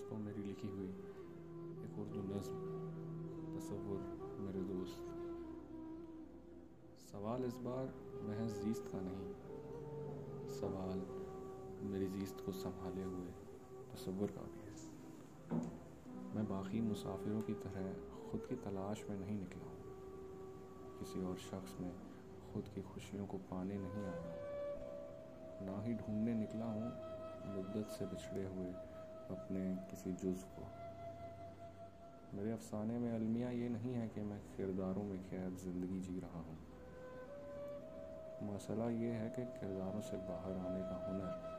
دوستوں میری لکھی ہوئی ایک اردو نظم تصور میرے دوست سوال اس بار محض زیست کا نہیں سوال میری زیست کو سنبھالے ہوئے تصور کا بھی ہے میں باقی مسافروں کی طرح خود کی تلاش میں نہیں نکلا ہوں کسی اور شخص میں خود کی خوشیوں کو پانے نہیں آیا نہ ہی ڈھونڈنے نکلا ہوں مدت سے بچھڑے ہوئے اپنے کسی جز کو۔ میرے افسانے میں المیہ یہ نہیں ہے کہ میں کرداروں میں قید زندگی جی رہا ہوں۔ مسئلہ یہ ہے کہ کرداروں سے باہر آنے کا ہنر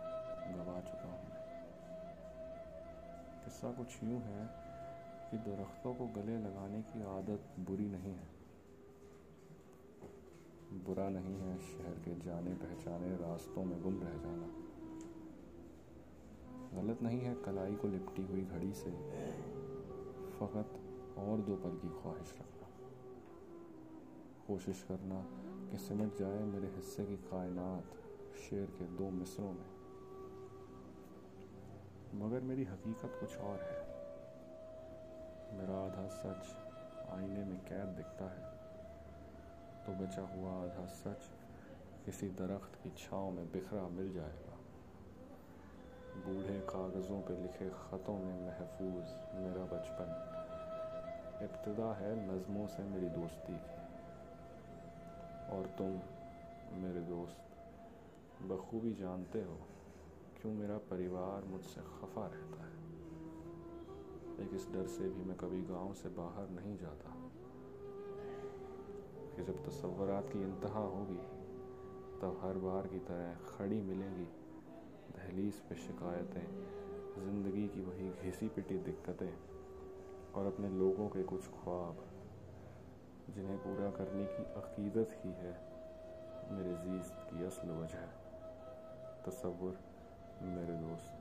گوا چکا ہوں۔ قصہ کچھ یوں ہے کہ درختوں کو گلے لگانے کی عادت بری نہیں ہے۔ برا نہیں ہے شہر کے جانے پہچانے راستوں میں گم رہ جانا۔ نہیں ہے، کلائی کو لپٹی ہوئی گھڑی سے فقط اور دو پل کی خواہش رکھنا۔ کوشش کرنا کہ سمٹ جائے میرے حصے کی کائنات شیر کے دو مصروں میں۔ مگر میری حقیقت کچھ اور ہے۔ میرا آدھا سچ آئینے میں قید دکھتا ہے۔ تو بچا ہوا آدھا سچ کسی درخت کی چھاؤں میں بکھرا مل جائے گا۔ بوڑھے کاغذوں پہ لکھے خطوں میں محفوظ میرا بچپن۔ ابتدا ہے نظموں سے میری دوستی کی۔ اور تم میرے دوست، بخوبی جانتے ہو کیوں میرا پریوار مجھ سے خفا رہتا ہے۔ ایک اس ڈر سے بھی میں کبھی گاؤں سے باہر نہیں جاتا۔ کہ جب تصورات کی انتہا ہوگی، تب ہر بار کی طرح کھڑی ملیں گی۔ دہلیز پہ شکایتیں، زندگی کی وہی گھسی پٹی دقتیں اور اپنے لوگوں کے کچھ خواب۔ جنہیں پورا کرنے کی عقیدت ہی ہے، میرے زیست کی اصل وجہ۔ تصور میرے دوست۔